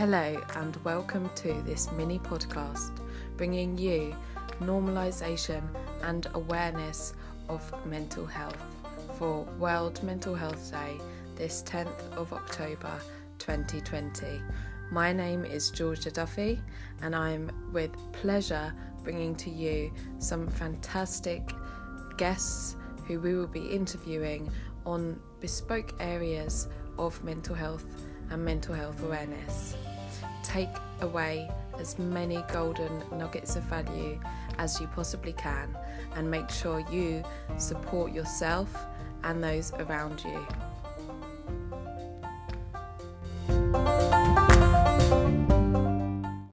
Hello, and welcome to this mini podcast bringing you normalisation and awareness of mental health for World Mental Health Day this 10th of October 2020. My name is Georgia Duffy, and I'm with pleasure bringing to you some fantastic guests who we will be interviewing on bespoke areas of mental health and mental health awareness. Take away as many golden nuggets of value as you possibly can and make sure you support yourself and those around you.